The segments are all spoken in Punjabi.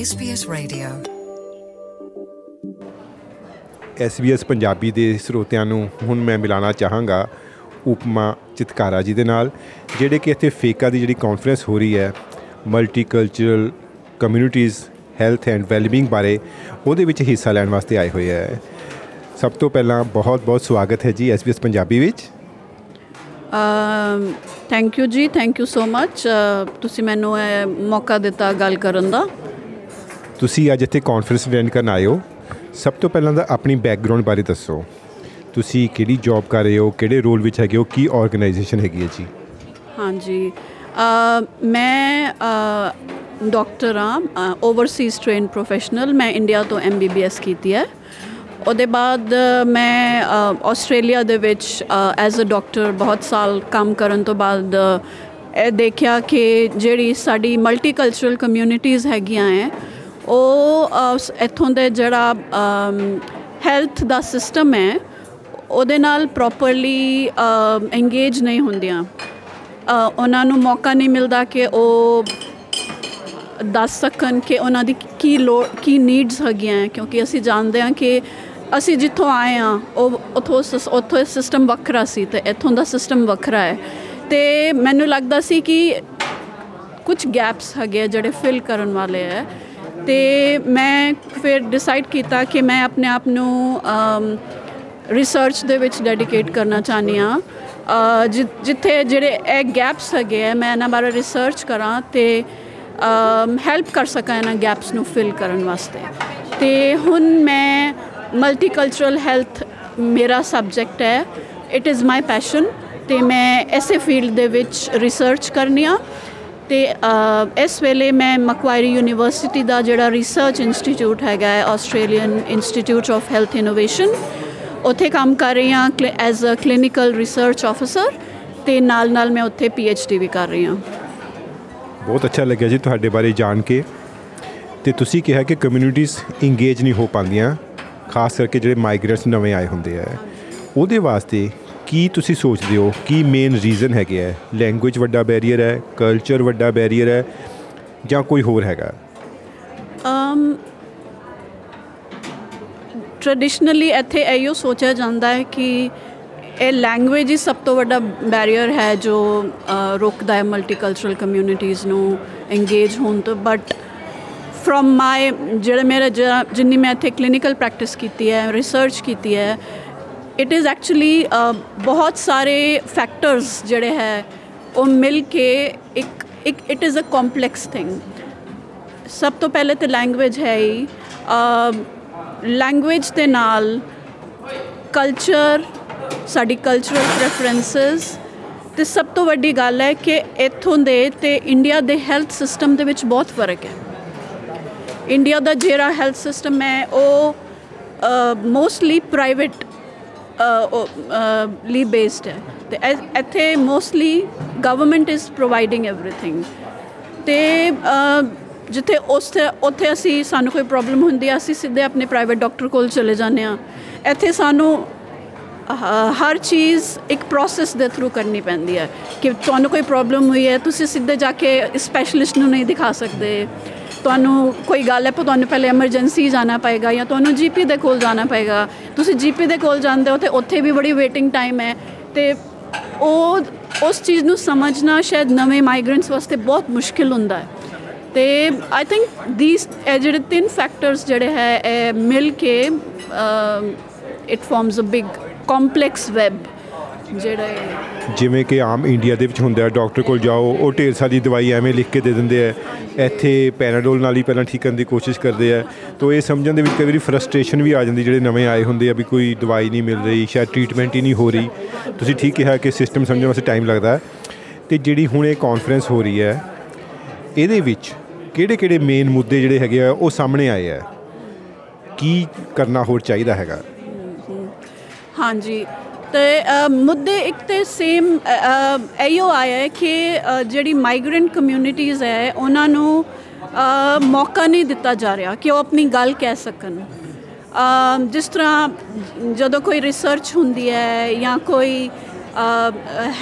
SBS Radio. SBS ਪੰਜਾਬੀ ਦੇ ਸਰੋਤਿਆਂ ਨੂੰ ਹੁਣ ਮੈਂ ਮਿਲਾਣਾ ਚਾਹਾਂਗਾ ਉਪਮਾ ਚਿਤਕਾਰਾ ਜੀ ਦੇ ਨਾਲ ਜਿਹੜੇ ਕਿ ਇੱਥੇ ਫੇਕਾ ਦੀ ਜਿਹੜੀ ਕਾਨਫਰੰਸ ਹੋ ਰਹੀ ਹੈ multicultural communities health and wellbeing ਬਾਰੇ ਉਹਦੇ ਵਿੱਚ ਹਿੱਸਾ ਲੈਣ ਵਾਸਤੇ ਆਏ ਹੋਏ ਹੈ। ਸਭ ਤੋਂ ਪਹਿਲਾਂ ਬਹੁਤ ਬਹੁਤ ਸਵਾਗਤ ਹੈ ਜੀ SBS ਪੰਜਾਬੀ ਵਿੱਚ। ਥੈਂਕ ਯੂ ਜੀ ਥੈਂਕ ਯੂ ਸੋ ਮੱਚ ਤੁਸੀਂ ਮੈਨੂੰ ਇਹ ਮੌਕਾ ਦਿੱਤਾ ਗੱਲ ਕਰਨ ਦਾ। ਤੁਸੀਂ ਅੱਜ ਇੱਥੇ ਕਾਨਫਰੰਸ ਅਟੈਂਡ ਕਰਨ ਆਏ ਹੋ। ਸਭ ਤੋਂ ਪਹਿਲਾਂ ਤਾਂ ਆਪਣੀ ਬੈਕਗ੍ਰਾਉਂਡ ਬਾਰੇ ਦੱਸੋ। ਤੁਸੀਂ ਕਿਹੜੀ ਜੌਬ ਕਰ ਰਹੇ ਹੋ ਕਿਹੜੇ ਰੋਲ ਵਿੱਚ ਹੈਗੇ ਹੋ ਕੀ ਆਰਗੇਨਾਈਜੇਸ਼ਨ ਹੈਗੀ ਹੈ ਜੀ? ਹਾਂਜੀ। ਅ, ਮੈਂ ਡਾਕਟਰ ਹਾਂ। ਓਵਰਸੀਜ਼ ਟ੍ਰੇਨ ਪ੍ਰੋਫੈਸ਼ਨਲ ਮੈਂ ਇੰਡੀਆ ਤੋਂ ਐਮਬੀਬੀਐਸ ਕੀਤੀ ਹੈ। ਉਹਦੇ ਬਾਅਦ ਮੈਂ ਅ, ਆਸਟ੍ਰੇਲੀਆ ਦੇ ਵਿੱਚ ਐਜ਼ ਅ ਡਾਕਟਰ ਬਹੁਤ ਸਾਲ ਕੰਮ ਕਰਨ ਤੋਂ ਬਾਅਦ ਇਹ ਦੇਖਿਆ ਕਿ ਜਿਹੜੀ ਸਾਡੀ ਮਲਟੀਕਲਚਰਲ ਕਮਿਊਨਿਟੀਜ਼ ਹੈਗੀਆਂ ਹੈ ਉਹ ਅ, ਸ- ਇੱਥੋਂ ਦੇ ਜਿਹੜਾ ਹੈਲਥ ਦਾ ਸਿਸਟਮ ਹੈ ਉਹਦੇ ਨਾਲ ਪ੍ਰੋਪਰਲੀ ਇੰਗੇਜ ਨਹੀਂ ਹੁੰਦੀਆਂ। ਅ, ਉਹਨਾਂ ਨੂੰ ਮੌਕਾ ਨਹੀਂ ਮਿਲਦਾ ਕਿ ਉਹ ਦੱਸ ਸਕਣ ਕਿ ਉਹਨਾਂ ਦੀ ਕੀ ਲੋੜ ਕੀ ਨੀਡਸ ਹੈਗੀਆਂ ਹੈ, ਕਿਉਂਕਿ ਅਸੀਂ ਜਾਣਦੇ ਹਾਂ ਕਿ ਅਸੀਂ ਜਿੱਥੋਂ ਆਏ ਹਾਂ ਉਹ ਉਥੋਂ ਉੱਥੋਂ ਸਿਸਟਮ ਵੱਖਰਾ ਸੀ ਤੇ ਇੱਥੋਂ ਦਾ ਸਿਸਟਮ ਵੱਖਰਾ ਹੈ। ਤੇ ਮੈਨੂੰ ਲੱਗਦਾ ਸੀ ਕਿ ਕੁਝ ਗੈਪਸ ਹੈਗੇ ਆ ਜਿਹੜੇ ਫਿਲ ਕਰਨ ਵਾਲੇ ਹੈ। ਤੇ ਮੈਂ ਫਿਰ ਡਿਸਾਈਡ ਕੀਤਾ ਕਿ ਮੈਂ ਆਪਣੇ ਆਪ ਨੂੰ ਰਿਸਰਚ ਦੇ ਵਿੱਚ ਡੈਡੀਕੇਟ ਕਰਨਾ ਚਾਹੁੰਦੀ ਹਾਂ। ਅ, ਜਿ- ਜਿੱਥੇ ਜਿਹੜੇ ਇਹ ਗੈਪਸ ਹੈਗੇ ਆ ਮੈਂ ਇਹਨਾਂ ਬਾਰੇ ਰਿਸਰਚ ਕਰਾਂ ਤੇ ਹੈਲਪ ਕਰ ਸਕਾਂ ਇਹਨਾਂ ਗੈਪਸ ਨੂੰ ਫਿਲ ਕਰਨ ਵਾਸਤੇ। ਤੇ ਹੁਣ ਮੈਂ ਮਲਟੀਕਲਚਰਲ ਹੈਲਥ ਮੇਰਾ ਸਬਜੈਕਟ ਹੈ। ਇਟ ਇਜ਼ ਮਾਈ ਪੈਸ਼ਨ ਤੇ ਮੈਂ ਐਸੇ ਫੀਲਡ ਦੇ ਵਿੱਚ ਰਿਸਰਚ ਕਰਨੀ ਆ। ਤੇ ਅ, ਇਸ ਵੇਲੇ ਮੈਂ ਮਕਵਾਰੀ ਯੂਨੀਵਰਸਿਟੀ ਦਾ ਜਿਹੜਾ ਰਿਸਰਚ ਇੰਸਟੀਚਿਊਟ ਹੈਗਾ ਹੈ Australian institute of health innovation ਉੱਥੇ ਕੰਮ ਕਰ ਰਹੀ ਹਾਂ as a clinical research officer ਤੇ ਨਾਲ ਨਾਲ ਮੈਂ ਉੱਥੇ ਡੀ ਵੀ ਕਰ ਰਹੀ ਹਾਂ। ਬਹੁਤ ਅੱਛਾ ਲੱਗਿਆ ਜੀ ਤੁਹਾਡੇ ਬਾਰੇ ਜਾਣ ਕੇ। ਤੇ ਤੁਸੀਂ ਕਿਹਾ ਕਿ ਕਮਿਊਨਿਟੀਜ਼ ਇੰਗੇਜ ਨਹੀਂ ਹੋ ਪਾਉਂਦੀਆਂ ਖਾਸ ਕਰਕੇ ਜਿਹੜੇ ਮਾਈਗ੍ਰੈਂਟਸ ਨਵੇਂ ਆਏ ਹੁੰਦੇ ਆ। ਉਹਦੇ ਵਾਸਤੇ ਕੀ ਤੁਸੀਂ ਸੋਚਦੇ ਹੋ? ਕੀ ਮੇਨ ਰੀਜ਼ਨ ਹੈਗੇ ਹੈ ਲੈਂਗੁਏਜ ਵੱਡਾ ਬੈਰੀਅਰ ਹੈ ਕਲਚਰ ਵੱਡਾ ਬੈਰੀਅਰ ਹੈ ਜਾਂ ਕੋਈ ਹੋਰ ਹੈਗਾ? ਅਮ ਟ੍ਰੈਡੀਸ਼ਨਲੀ ਇੱਥੇ ਇਹੋ ਸੋਚਿਆ ਜਾਂਦਾ ਹੈ ਕਿ ਇਹ ਲੈਂਗੁਏਜ ਹੀ ਸਭ ਤੋਂ ਵੱਡਾ ਬੈਰੀਅਰ ਹੈ ਜੋ ਅ, ਰੋਕਦਾ ਹੈ ਮਲਟੀਕਲਚਰਲ ਕਮਿਊਨਿਟੀਜ਼ ਨੂੰ ਇੰਗੇਜ ਹੋਣ ਤੋਂ। ਬਟ ਫਰੋਮ ਮਾਈ ਜਿਹੜੇ ਮੇਰੇ ਜ- ਜਿੰਨੀ ਮੈਂ ਇੱਥੇ ਕਲੀਨਿਕਲ ਪ੍ਰੈਕਟਿਸ ਕੀਤੀ ਹੈ ਰਿਸਰਚ ਕੀਤੀ ਹੈ ਇਟ ਇਜ਼ ਐਕਚੁਅਲੀ ਬਹੁਤ ਸਾਰੇ ਫੈਕਟਰਸ ਜਿਹੜੇ ਹੈ, ਉਹ ਮਿਲ ਕੇ ਇੱਕ ਇੱਕ it is a complex thing ਸਭ ਤੋਂ ਪਹਿਲੇ ਤੇ ਲੈਂਗੁਏਜ ਹੈ ਹੀ ਲੈਂਗੁਏਜ ਦੇ ਨਾਲ ਕਲਚਰ ਸਾਡੀ ਕਲਚਰਲ ਪ੍ਰੈਫਰੈਂਸਸ ਤੇ ਸਭ ਤੋਂ ਵੱਡੀ ਗੱਲ ਹੈ ਕਿ ਇੱਥੋਂ ਦੇ ਤੇ ਇੰਡੀਆ ਦੇ ਹੈਲਥ ਸਿਸਟਮ ਦੇ ਵਿੱਚ ਬਹੁਤ ਫ਼ਰਕ ਹੈ। ਇੰਡੀਆ ਦਾ ਜਿਹੜਾ ਹੈਲਥ ਸਿਸਟਮ ਹੈ, ਉਹ ਮੋਸਟਲੀ ਪ੍ਰਾਈਵੇਟ ਲਈ ਬੇਸਡ ਹੈ। ਤੇ ਇੱਥੇ mostly government is providing everything ਤੇ ਜਿੱਥੇ ਉਸ ਉੱਥੇ ਅਸੀਂ, ਸਾਨੂੰ ਕੋਈ ਪ੍ਰੋਬਲਮ ਹੁੰਦੀ ਆ, ਅਸੀਂ ਸਿੱਧੇ ਆਪਣੇ ਪ੍ਰਾਈਵੇਟ ਡਾਕਟਰ ਕੋਲ ਚਲੇ ਜਾਂਦੇ ਆ ਇੱਥੇ ਸਾਨੂੰ ਹਰ ਚੀਜ਼ ਇੱਕ ਪ੍ਰੋਸੈਸ ਦੇ ਥਰੂ ਕਰਨੀ ਪੈਂਦੀ ਹੈ। ਕਿ ਤੁਹਾਨੂੰ ਕੋਈ ਪ੍ਰੋਬਲਮ ਹੋਈ ਹੈ, ਤੁਸੀਂ ਸਿੱਧੇ ਜਾ ਕੇ ਸਪੈਸ਼ਲਿਸਟ ਨੂੰ ਨਹੀਂ ਦਿਖਾ ਸਕਦੇ। ਤੁਹਾਨੂੰ ਕੋਈ ਗੱਲ ਹੈ ਪਰ ਤੁਹਾਨੂੰ ਪਹਿਲੇ ਐਮਰਜੈਂਸੀ ਜਾਣਾ ਪਏਗਾ ਜਾਂ ਤੁਹਾਨੂੰ ਜੀਪੀ ਦੇ ਕੋਲ ਜਾਣਾ ਪਏਗਾ। ਤੁਸੀਂ ਜੀਪੀ ਦੇ ਕੋਲ ਜਾਂਦੇ ਹੋ ਤੇ ਉੱਥੇ ਵੀ ਬੜੀ ਵੇਟਿੰਗ ਟਾਈਮ ਹੈ ਤੇ ਉਹ, ਉਸ ਚੀਜ਼ ਨੂੰ ਸਮਝਣਾ ਸ਼ਾਇਦ ਨਵੇਂ ਮਾਈਗ੍ਰੈਂਟਸ ਵਾਸਤੇ ਬਹੁਤ ਮੁਸ਼ਕਿਲ ਹੁੰਦਾ ਹੈ। ਤੇ ਆਈ ਥਿੰਕ ਥੀਸ ਇਹ ਜਿਹੜੇ ਤਿੰਨ ਫੈਕਟਰਸ ਜਿਹੜੇ ਹੈ, ਇਹ ਮਿਲ ਕੇ it forms a big complex web ਜਿਹੜੇ ਜਿਵੇਂ ਕਿ ਆਮ ਇੰਡੀਆ ਦੇ ਵਿੱਚ ਹੁੰਦਾ ਹੈ ਡਾਕਟਰ ਕੋਲ ਜਾਓ ਉਹ ਢੇਰ ਸਾਰੀ ਦਵਾਈ ਐਵੇਂ ਲਿਖ ਕੇ ਦੇ ਦਿੰਦੇ ਆ ਇੱਥੇ ਪੈਰਾਡੋਲ ਨਾਲ ਹੀ ਪਹਿਲਾਂ ਠੀਕ ਕਰਨ ਦੀ ਕੋਸ਼ਿਸ਼ ਕਰਦੇ ਆ ਤੋ ਇਹ ਸਮਝਣ ਦੇ ਵਿੱਚ ਕਈ ਵਾਰੀ ਫਰਸਟ੍ਰੇਸ਼ਨ ਵੀ ਆ ਜਾਂਦੀ ਜਿਹੜੇ ਨਵੇਂ ਆਏ ਹੁੰਦੇ ਆ ਵੀ ਕੋਈ ਦਵਾਈ ਨਹੀਂ ਮਿਲ ਰਹੀ ਸ਼ਾਇਦ ਟ੍ਰੀਟਮੈਂਟ ਹੀ ਨਹੀਂ ਹੋ ਰਹੀ। ਤੁਸੀਂ ਠੀਕ ਕਿਹਾ ਕਿ ਸਿਸਟਮ ਸਮਝਣ ਵਾਸਤੇ ਟਾਈਮ ਲੱਗਦਾ ਹੈ। ਤੇ ਜਿਹੜੀ ਹੁਣ ਇਹ ਕਾਨਫਰੰਸ ਹੋ ਰਹੀ ਹੈ ਇਹਦੇ ਵਿੱਚ ਕਿਹੜੇ ਕਿਹੜੇ ਮੇਨ ਮੁੱਦੇ ਜਿਹੜੇ ਹੈਗੇ ਆ ਉਹ ਸਾਹਮਣੇ ਆਏ ਆ? ਕੀ ਕਰਨਾ ਹੋਰ ਚਾਹੀਦਾ ਹੈਗਾ? ਹਾਂਜੀ। ਤੇ ਅ, ਮੁੱਦੇ ਇੱਕ ਤੇ ਸੇਮ ਇਹੋ ਆਇਆ ਹੈ ਕਿ ਅ, ਜਿਹੜੀ ਮਾਈਗ੍ਰੈਂਟ ਕਮਿਊਨਿਟੀਜ਼ ਹੈ ਉਹਨਾਂ ਨੂੰ ਅ, ਮੌਕਾ ਨਹੀਂ ਦਿੱਤਾ ਜਾ ਰਿਹਾ ਕਿ ਉਹ ਆਪਣੀ ਗੱਲ ਕਹਿ ਸਕਣ। ਅ, ਜਿਸ ਤਰ੍ਹਾਂ ਜਦੋਂ ਕੋਈ ਰਿਸਰਚ ਹੁੰਦੀ ਹੈ ਜਾਂ ਕੋਈ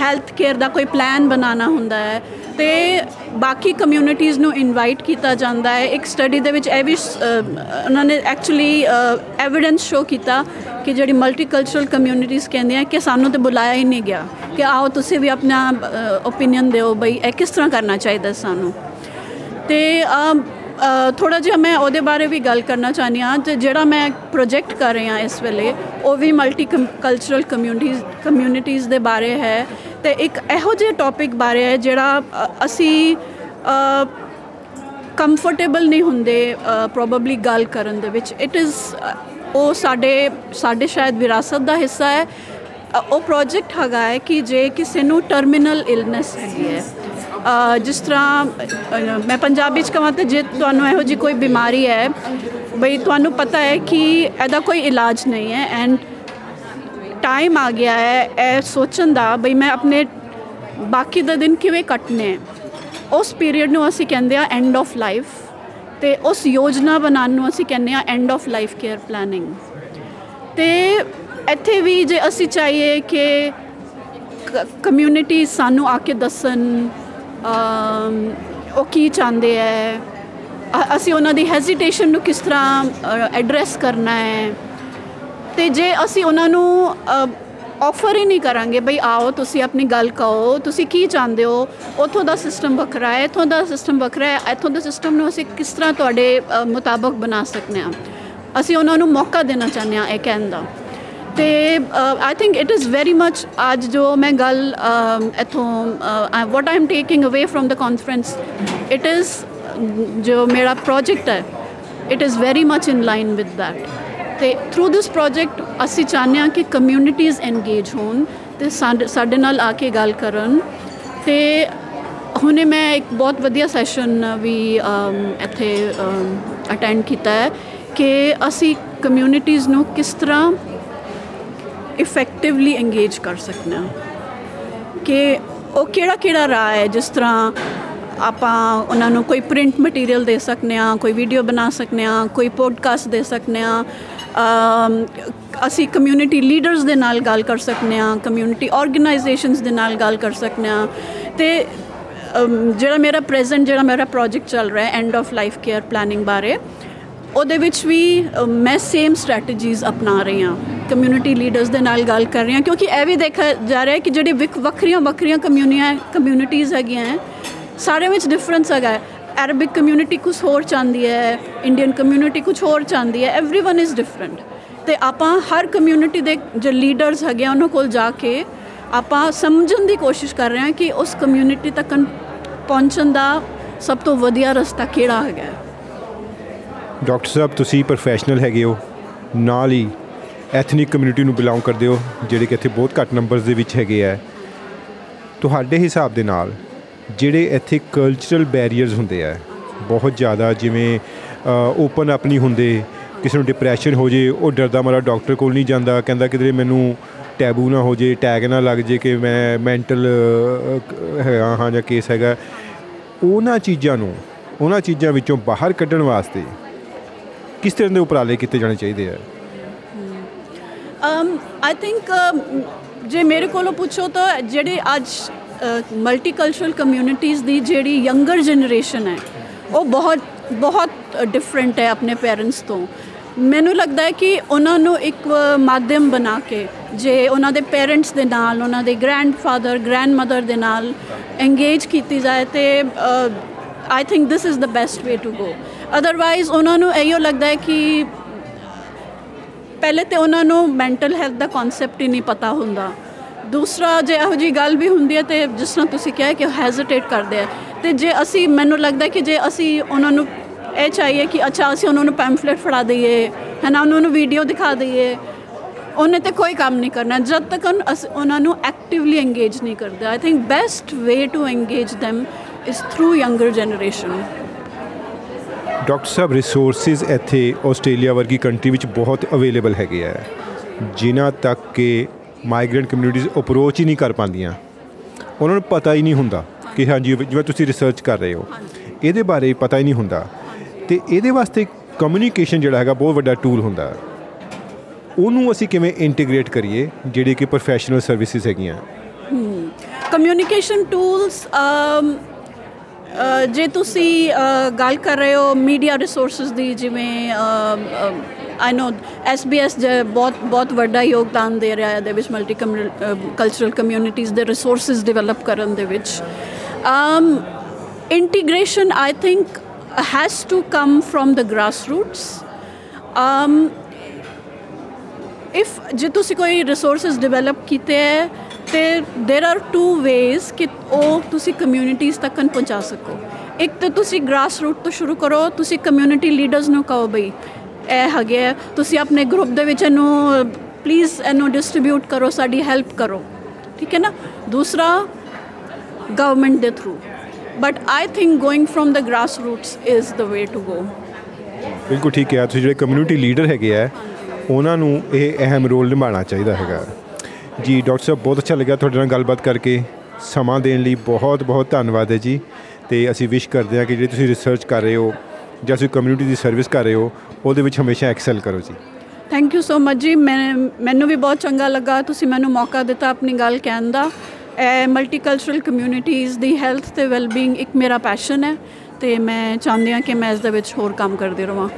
ਹੈਲਥ ਕੇਅਰ ਦਾ ਕੋਈ ਪਲਾਨ ਬਣਾਉਣਾ ਹੁੰਦਾ ਹੈ ਤੇ ਬਾਕੀ ਕਮਿਊਨਿਟੀਜ਼ ਨੂੰ ਇਨਵਾਈਟ ਕੀਤਾ ਜਾਂਦਾ ਹੈ। ਇੱਕ ਸਟੱਡੀ ਦੇ ਵਿੱਚ ਇਹ ਵੀ ਸ- ਅ, ਉਹਨਾਂ ਨੇ ਐਕਚੁਅਲੀ ਐਵੀਡੈਂਸ ਸ਼ੋ ਕੀਤਾ ਕਿ ਜਿਹੜੀ ਮਲਟੀਕਲਚਰਲ ਕਮਿਊਨਿਟੀਜ਼ ਕਹਿੰਦੀਆਂ ਕਿ ਸਾਨੂੰ ਤੇ ਬੁਲਾਇਆ ਹੀ ਨਹੀਂ ਗਿਆ ਕਿ ਆਓ ਤੁਸੀਂ ਵੀ ਆਪਣਾ ਓਪੀਨੀਅਨ ਦਿਓ ਬਈ ਇਹ ਕਿਸ ਤਰ੍ਹਾਂ ਕਰਨਾ ਚਾਹੀਦਾ ਸਾਨੂੰ। ਤੇ ਥੋੜਾ ਜਿਹਾ ਮੈਂ ਉਹਦੇ ਬਾਰੇ ਵੀ ਗੱਲ ਕਰਨਾ ਚਾਹੁੰਦੀ ਹਾਂ ਤੇ ਜਿਹੜਾ ਮੈਂ ਪ੍ਰੋਜੈਕਟ ਕਰ ਰਹੀ ਹਾਂ ਇਸ ਵੇਲੇ ਉਹ ਵੀ ਮਲਟੀ ਕਲਚਰਲ ਕਮਿਊਨਿਟੀਜ਼ ਕਮਿਊਨਿਟੀਜ਼ ਦੇ ਬਾਰੇ ਹੈ ਤੇ ਇੱਕ ਇਹੋ ਜਿਹੇ ਟੌਪਿਕ ਬਾਰੇ ਹੈ ਜਿਹੜਾ ਅ, ਅਸੀਂ ਕੰਫਰਟੇਬਲ ਨਹੀਂ ਹੁੰਦੇ ਪ੍ਰੋਬਬਲੀ ਗੱਲ ਕਰਨ ਦੇ ਵਿੱਚ। ਇਟ ਇਜ਼ ਉਹ ਸਾਡੇ ਸਾਡੇ ਸ਼ਾਇਦ ਵਿਰਾਸਤ ਦਾ ਹਿੱਸਾ ਹੈ। ਅ, ਉਹ ਪ੍ਰੋਜੈਕਟ ਹੈਗਾ ਹੈ ਕਿ ਜੇ ਕਿਸੇ ਨੂੰ ਟਰਮੀਨਲ ਇਲਨੈਸ ਹੈਗੀ ਹੈ ਅ, ਜਿਸ ਤਰ੍ਹਾਂ ਅ, ਮੈਂ ਪੰਜਾਬੀ ਚ ਕਹਾਂ ਤੇ ਜੇ ਤੁਹਾਨੂੰ ਇਹੋ ਜੀ ਕੋਈ ਬਿਮਾਰੀ ਹੈ ਬਈ ਤੁਹਾਨੂੰ ਪਤਾ ਹੈ ਕਿ ਇਹਦਾ ਕੋਈ ਇਲਾਜ ਨਹੀਂ ਹੈ ਐਂਡ ਟਾਈਮ ਆ ਗਿਆ ਹੈ ਇਹ ਸੋਚਣ ਦਾ ਬਈ ਮੈਂ ਆਪਣੇ ਬਾਕੀ ਦੇ ਦਿਨ ਕਿਵੇਂ ਕੱਟਨੇ ਹੈ। ਉਸ ਪੀਰੀਅਡ ਨੂੰ ਅਸੀਂ ਕਹਿੰਦੇ ਆ ਐਂਡ ਆਫ ਲਾਈਫ ਤੇ ਉਸ ਯੋਜਨਾ ਬਣਾਉਣ ਨੂੰ ਅਸੀਂ ਕਹਿੰਦੇ ਆ end of life care planning ਤੇ ਇੱਥੇ ਵੀ ਜੇ ਅਸੀਂ ਚਾਹੀਏ ਕਿ ਕਮਿਊਨਿਟੀ ਸਾਨੂੰ ਆ ਕੇ ਦੱਸਣ ਅਮ, ਉਹ ਕੀ ਚਾਹੁੰਦੇ ਹੈ ਅ- ਅਸੀਂ ਉਹਨਾਂ ਦੀ ਹੈਜ਼ਿਟੇਸ਼ਨ ਨੂੰ ਕਿਸ ਤਰ੍ਹਾਂ ਐਡਰੈਸ ਕਰਨਾ ਹੈ ਤੇ ਜੇ ਅਸੀਂ ਉਹਨਾਂ ਨੂੰ ਆਫਰ ਹੀ ਨਹੀਂ ਕਰਾਂਗੇ ਬਈ ਆਓ ਤੁਸੀਂ ਆਪਣੀ ਗੱਲ ਕਹੋ ਤੁਸੀਂ ਕੀ ਚਾਹੁੰਦੇ ਹੋ? ਉੱਥੋਂ ਦਾ ਸਿਸਟਮ ਵੱਖਰਾ ਹੈ ਇੱਥੋਂ ਦਾ ਸਿਸਟਮ ਵੱਖਰਾ ਹੈ ਇੱਥੋਂ ਦੇ ਸਿਸਟਮ ਨੂੰ ਅਸੀਂ ਕਿਸ ਤਰ੍ਹਾਂ ਤੁਹਾਡੇ ਅ, ਮੁਤਾਬਕ ਬਣਾ ਸਕਦੇ ਹਾਂ ਅਸੀਂ ਉਹਨਾਂ ਨੂੰ ਮੌਕਾ ਦੇਣਾ ਚਾਹੁੰਦੇ ਹਾਂ ਇਹ ਕਹਿਣ ਦਾ। ਤੇ I think it is very much ਅੱਜ ਜੋ ਮੈਂ ਗੱਲ ਅਮ, ਇੱਥੋਂ what I am taking away from the conference it is ਜੋ ਮੇਰਾ ਪ੍ਰੋਜੈਕਟ ਹੈ it is very much in line with that ਤੇ ਥਰੂ ਦਿਸ ਪ੍ਰੋਜੈਕਟ ਅਸੀਂ ਚਾਹੁੰਦੇ ਹਾਂ ਕਿ ਕਮਿਊਨਿਟੀਜ਼ ਐਨਗੇਜ ਹੋਣ ਤੇ ਸਾਡੇ ਸਾਡੇ ਨਾਲ ਆ ਕੇ ਗੱਲ ਕਰਨ। ਤੇ ਹੁਣੇ ਮੈਂ ਇੱਕ ਬਹੁਤ ਵਧੀਆ ਸੈਸ਼ਨ ਵੀ ਅਮ, ਇੱਥੇ ਅਟੈਂਡ ਕੀਤਾ ਹੈ ਕਿ ਅਸੀਂ ਕਮਿਊਨਿਟੀਜ਼ ਨੂੰ ਕਿਸ ਤਰ੍ਹਾਂ ਇਫੈਕਟਿਵਲੀ ਇੰਗੇਜ ਕਰ ਸਕਦੇ ਹਾਂ ਕਿ ਉਹ ਕਿਹੜਾ ਕਿਹੜਾ ਰਾਹ ਹੈ ਜਿਸ ਤਰ੍ਹਾਂ ਆਪਾਂ ਉਹਨਾਂ ਨੂੰ ਕੋਈ ਪ੍ਰਿੰਟ ਮਟੀਰੀਅਲ ਦੇ ਸਕਨੇ ਆ ਕੋਈ ਵੀਡੀਓ ਬਣਾ ਸਕਨੇ ਆ ਕੋਈ ਪੋਡਕਾਸਟ ਦੇ ਸਕਨੇ ਆ ਅਮ, ਅਸੀਂ ਕਮਿਊਨਿਟੀ ਲੀਡਰਸ ਦੇ ਨਾਲ ਗੱਲ ਕਰ ਸਕਨੇ ਆ ਕਮਿਊਨਿਟੀ ਆਰਗੇਨਾਈਜੇਸ਼ਨਸ ਦੇ ਨਾਲ ਗੱਲ ਕਰ ਸਕਨੇ ਆ ਤੇ ਅਮ, ਜਿਹੜਾ ਮੇਰਾ ਪ੍ਰੈਜ਼ੈਂਟ ਜਿਹੜਾ ਮੇਰਾ ਪ੍ਰੋਜੈਕਟ ਚੱਲ ਰਿਹਾ ਹੈ end of life care planning ਬਾਰੇ ਉਹਦੇ ਵਿੱਚ ਵੀ ਅ, ਮੈਂ ਸੇਮ ਸਟ੍ਰੈਟਜੀਜ਼ ਅਪਣਾ ਰਹੀ ਹਾਂ ਕਮਿਊਨਿਟੀ ਲੀਡਰਸ ਦੇ ਨਾਲ ਗੱਲ ਕਰ ਰਹੀ ਹਾਂ ਕਿਉਂਕਿ ਇਹ ਵੀ ਦੇਖਿਆ ਜਾ ਰਿਹਾ ਹੈ ਕਿ ਜਿਹੜੀ ਵਿਕ- ਵੱਖਰੀਆਂ ਵੱਖਰੀਆਂ ਕਮਿਊਨੀਆਂ ਕਮਿਊਨਿਟੀਜ਼ ਹੈਗੀਆਂ ਹੈ ਸਾਰੇ ਵਿੱਚ ਡਿਫਰੈਂਸ ਹੈਗਾ ਹੈ ਅਰਬਿਕ ਕਮਿਊਨਿਟੀ ਕੁਝ ਹੋਰ ਚਾਹੁੰਦੀ ਹੈ ਇੰਡੀਅਨ ਕਮਿਊਨਿਟੀ ਕੁਝ ਹੋਰ ਚਾਹੁੰਦੀ ਹੈ एवरीवन ਇਜ਼ ਡਿਫਰੈਂਟ ਤੇ ਆਪਾਂ ਹਰ ਕਮਿਊਨਿਟੀ ਦੇ ਜੋ ਲੀਡਰਸ ਹੈਗੇ ਆ ਉਹਨਾਂ ਕੋਲ ਜਾ ਕੇ ਆਪਾਂ ਸਮਝਣ ਦੀ ਕੋਸ਼ਿਸ਼ ਕਰ ਰਹੇ ਹਾਂ ਕਿ ਉਸ ਕਮਿਊਨਿਟੀ ਤੱਕ ਪਹੁੰਚਣ ਦਾ ਸਭ ਤੋਂ ਵਧੀਆ ਰਸਤਾ ਕਿਹੜਾ ਹੈਗਾ ਹੈ ਡਾਕਟਰ ਸਾਹਿਬ ਤੁਸੀਂ ਪ੍ਰੋਫੈਸ਼ਨਲ ਹੈਗੇ ਹੋ ਨਾਲ ਹੀ ਐਥਨਿਕ ਕਮਿਊਨਿਟੀ ਨੂੰ ਬਿਲੋਂਗ ਕਰਦੇ ਹੋ, ਜਿਹੜੇ ਕਿ ਇੱਥੇ ਬਹੁਤ ਘੱਟ ਨੰਬਰਸ ਦੇ ਵਿੱਚ ਹੈਗੇ ਆ। ਤੁਹਾਡੇ ਹਿਸਾਬ ਦੇ ਨਾਲ ਜਿਹੜੇ ਇੱਥੇ ਕਲਚਰਲ ਬੈਰੀਅਰਸ ਹੁੰਦੇ ਆ, ਬਹੁਤ ਜ਼ਿਆਦਾ ਜਿਵੇਂ ਓਪਨ ਅਪ ਨਹੀਂ ਹੁੰਦੇ, ਕਿਸੇ ਨੂੰ ਡਿਪਰੈਸ਼ਨ ਹੋ ਜੇ, ਉਹ ਡਰਦਾ ਮਾਰਾ ਡਾਕਟਰ ਕੋਲ ਨਹੀਂ ਜਾਂਦਾ, ਕਹਿੰਦਾ ਕਿਧਰੇ ਮੈਨੂੰ ਟੈਬੂ ਨਾ ਹੋ ਜੇ ਟੈਗ ਨਾ ਲੱਗ ਜੇ ਕਿ ਮੈਂ ਮੈਂਟਲ ਹੈਗਾ ਹਾਂ ਜਾਂ ਕੇਸ ਹੈਗਾ। ਉਹਨਾਂ ਚੀਜ਼ਾਂ ਨੂੰ, ਉਹਨਾਂ ਚੀਜ਼ਾਂ ਵਿੱਚੋਂ ਬਾਹਰ ਕੱਢਣ ਵਾਸਤੇ ਕਿਸ ਤਰ੍ਹਾਂ ਦੇ ਉਪਰਾਲੇ ਕੀਤੇ ਜਾਣੇ ਚਾਹੀਦੇ ਆ? Um i think um, ਜੇ ਮੇਰੇ ਕੋਲੋਂ ਪੁੱਛੋ ਤਾਂ ਜਿਹੜੇ ਅੱਜ ਮਲਟੀਕਲਚਰਲ ਕਮਿਊਨਿਟੀਜ਼ ਦੀ ਜਿਹੜੀ ਯੰਗਰ ਜਨਰੇਸ਼ਨ ਹੈ ਉਹ ਬਹੁਤ ਬਹੁਤ ਡਿਫਰੈਂਟ ਹੈ ਆਪਣੇ ਪੇਰੈਂਟਸ ਤੋਂ। ਮੈਨੂੰ ਲੱਗਦਾ ਹੈ ਕਿ ਉਹਨਾਂ ਨੂੰ ਇੱਕ ਮਾਧਿਅਮ ਬਣਾ ਕੇ ਜੇ ਉਹਨਾਂ ਦੇ ਪੇਰੈਂਟਸ ਦੇ ਨਾਲ ਉਹਨਾਂ ਦੇ ਗ੍ਰੈਂਡਫਾਦਰ ਗ੍ਰੈਂਡਮਦਰ ਦੇ ਨਾਲ ਇੰਗੇਜ ਕੀਤੀ ਜਾਏ ਤੇ I think this is the best way to go otherwise ਉਹਨਾਂ ਨੂੰ ਇਹੋ ਲੱਗਦਾ ਹੈ ਕਿ ਪਹਿਲੇ ਤੇ ਉਹਨਾਂ ਨੂੰ ਮੈਂਟਲ ਹੈਲਥ ਦਾ ਕਨਸੈਪਟ ਹੀ ਨਹੀਂ ਪਤਾ ਹੁੰਦਾ। ਦੂਸਰਾ, ਜੇ ਇਹੋ ਜੀ ਗੱਲ ਵੀ ਹੁੰਦੀ ਹੈ ਤੇ ਜਿਸ ਤਰ੍ਹਾਂ ਤੁਸੀਂ ਕਿਹਾ ਕਿ ਹੈਜ਼ਿਟੇਟ ਕਰਦੇ ਆ, ਤੇ ਜੇ ਅਸੀਂ, ਮੈਨੂੰ ਲੱਗਦਾ ਕਿ ਜੇ ਅਸੀਂ ਉਹਨਾਂ ਨੂੰ ਇਹ ਚਾਹੀਏ ਕਿ ਅੱਛਾ, ਅਸੀਂ ਉਹਨਾਂ ਨੂੰ ਪੈਂਫਲੇਟ ਫੜਾ ਦਈਏ, ਹੈ ਨਾ, ਉਹਨਾਂ ਨੂੰ ਵੀਡੀਓ ਦਿਖਾ ਦਈਏ, ਉਹਨੇ ਤੇ ਕੋਈ ਕੰਮ ਨਹੀਂ ਕਰਨਾ। ਜਦ ਤੱਕ ਉਨ- ਅਸੀਂ, ਉਹਨਾਂ ਨੂੰ ਐਕਟਿਵਲੀ ਇੰਗੇਜ ਨਹੀਂ ਕਰਦੇ। I think best way to engage them is through younger generation doctor Sahib resources ਇੱਥੇ ਆਸਟ੍ਰੇਲੀਆ ਵਰਗੀ ਕੰਟਰੀ ਵਿੱਚ ਬਹੁਤ ਅਵੇਲੇਬਲ ਹੈਗੇ ਆ। ਜਿਨ੍ਹਾਂ ਤੱਕ ਕਿ ਮਾਈਗ੍ਰੈਂਟ ਕਮਿਊਨਿਟੀਜ਼ ਅਪਰੋਚ ਹੀ ਨਹੀਂ ਕਰ ਪਾਉਂਦੀਆਂ। ਉਹਨਾਂ ਨੂੰ ਪਤਾ ਹੀ ਨਹੀਂ ਹੁੰਦਾ ਕਿ ਹਾਂਜੀ, ਜਿਵੇਂ ਤੁਸੀਂ ਰਿਸਰਚ ਕਰ ਰਹੇ ਹੋ। ਇਹਦੇ ਬਾਰੇ ਪਤਾ ਹੀ ਨਹੀਂ ਹੁੰਦਾ। ਤੇ ਇਹਦੇ ਵਾਸਤੇ ਕਮਿਊਨੀਕੇਸ਼ਨ ਜਿਹੜਾ ਹੈਗਾ ਬਹੁਤ ਵੱਡਾ ਟੂਲ ਹੁੰਦਾ। ਹੈ। ਉਹਨੂੰ ਅਸੀਂ ਕਿਵੇਂ ਇੰਟੀਗ੍ਰੇਟ ਕਰੀਏ, ਜਿਹੜੇ ਕਿ ਪ੍ਰੋਫੈਸ਼ਨਲ ਸਰਵਿਸਿਜ਼ ਹੈਗੀਆਂ? ਕਮਿਊਨੀਕੇਸ਼ਨ ਟੂਲਸ ਜੇ ਤੁਸੀਂ ਅ, ਗੱਲ ਕਰ ਰਹੇ ਹੋ ਮੀਡੀਆ ਰਿਸੋਰਸਸ ਦੀ ਜਿਵੇਂ ਆਈ ਨੋ SBS ਜੇ ਬਹੁਤ ਬਹੁਤ ਵੱਡਾ ਯੋਗਦਾਨ ਦੇ ਰਿਹਾ ਹੈ ਦੇ ਵਿੱਚ ਮਲਟੀ ਕਲਚਰਲ ਕਮਿਊਨਿਟੀਜ਼ ਦੇ ਰਿਸੋਰਸਸ ਡਿਵੈਲਪ ਕਰਨ ਦੇ ਵਿੱਚ। um integration i think has to come from the grassroots. um if ਜੇ ਤੁਸੀਂ ਕੋਈ ਰਿਸੋਰਸਸ ਡਿਵੈਲਪ ਕੀਤੇ ਹੈ ਤੇ देयर ਆਰ ਟੂ ਵੇਜ਼ ਕਿ ਉਹ ਤੁਸੀਂ ਕਮਿਊਨਿਟੀਜ਼ ਤੱਕ ਪਹੁੰਚਾ ਸਕੋ ਇੱਕ ਤਾਂ ਤੁਸੀਂ ਗ੍ਰਾਸ ਰੂਟ ਤੋਂ ਸ਼ੁਰੂ ਕਰੋ ਤੁਸੀਂ ਕਮਿਊਨਿਟੀ ਲੀਡਰਸ ਨੂੰ ਕਹੋ ਬਈ ਇਹ ਹੈਗੇ ਆ, ਤੁਸੀਂ ਆਪਣੇ ਗਰੁੱਪ ਦੇ ਵਿੱਚ ਇਹਨੂੰ ਪਲੀਜ਼ ਇਹਨੂੰ ਡਿਸਟ੍ਰੀਬਿਊਟ ਕਰੋ ਸਾਡੀ ਹੈਲਪ ਕਰੋ ਠੀਕ ਹੈ ਨਾ ਦੂਸਰਾ ਗਵਰਨਮੈਂਟ ਦੇ through but I think going from the grass roots is the way to go ਬਿਲਕੁਲ ਠੀਕ ਹੈ ਤੁਸੀਂ ਜਿਹੜੇ ਕਮਿਊਨਿਟੀ ਲੀਡਰ ਹੈਗੇ ਆ ਉਹਨਾਂ ਨੂੰ ਇਹ ਅਹਿਮ ਰੋਲ ਨਿਭਾਉਣਾ ਚਾਹੀਦਾ ਹੈਗਾ ਜੀ ਡਾਕਟਰ ਸਾਹਿਬ, ਬਹੁਤ ਅੱਛਾ ਲੱਗਿਆ ਤੁਹਾਡੇ ਨਾਲ ਗੱਲਬਾਤ ਕਰਕੇ। ਸਮਾਂ ਦੇਣ ਲਈ ਬਹੁਤ ਬਹੁਤ ਧੰਨਵਾਦ ਹੈ ਜੀ। ਤੇ ਅਸੀਂ ਵਿਸ਼ ਕਰਦੇ ਹਾਂ ਕਿ ਜਿਹੜੀ ਤੁਸੀਂ ਰਿਸਰਚ ਕਰ ਰਹੇ ਹੋ ਜਾਂ ਤੁਸੀਂ ਕਮਿਊਨਿਟੀ ਦੀ ਸਰਵਿਸ ਕਰ ਰਹੇ ਹੋ, ਉਹਦੇ ਵਿੱਚ ਹਮੇਸ਼ਾ ਐਕਸੈਲ ਕਰੋ ਜੀ। ਥੈਂਕ ਯੂ ਸੋ ਮਚ ਜੀ। ਮੈਂ, ਮੈਨੂੰ ਵੀ ਬਹੁਤ ਚੰਗਾ ਲੱਗਾ। ਤੁਸੀਂ ਮੈਨੂੰ ਮੌਕਾ ਦਿੱਤਾ ਆਪਣੀ ਗੱਲ ਕਹਿਣ ਦਾ। ਇਹ ਮਲਟੀਕਲਚਰਲ ਕਮਿਊਨਿਟੀਜ਼ ਦੀ ਹੈਲਥ ਤੇ ਵੈਲਬੀਇੰਗ ਇੱਕ ਮੇਰਾ ਪੈਸ਼ਨ ਹੈ। ਤੇ ਮੈਂ ਚਾਹੁੰਦੀ ਹਾਂ ਕਿ ਮੈਂ ਇਸ ਦੇ ਵਿੱਚ ਹੋਰ ਕੰਮ ਕਰਦੀ ਰਵਾਂ।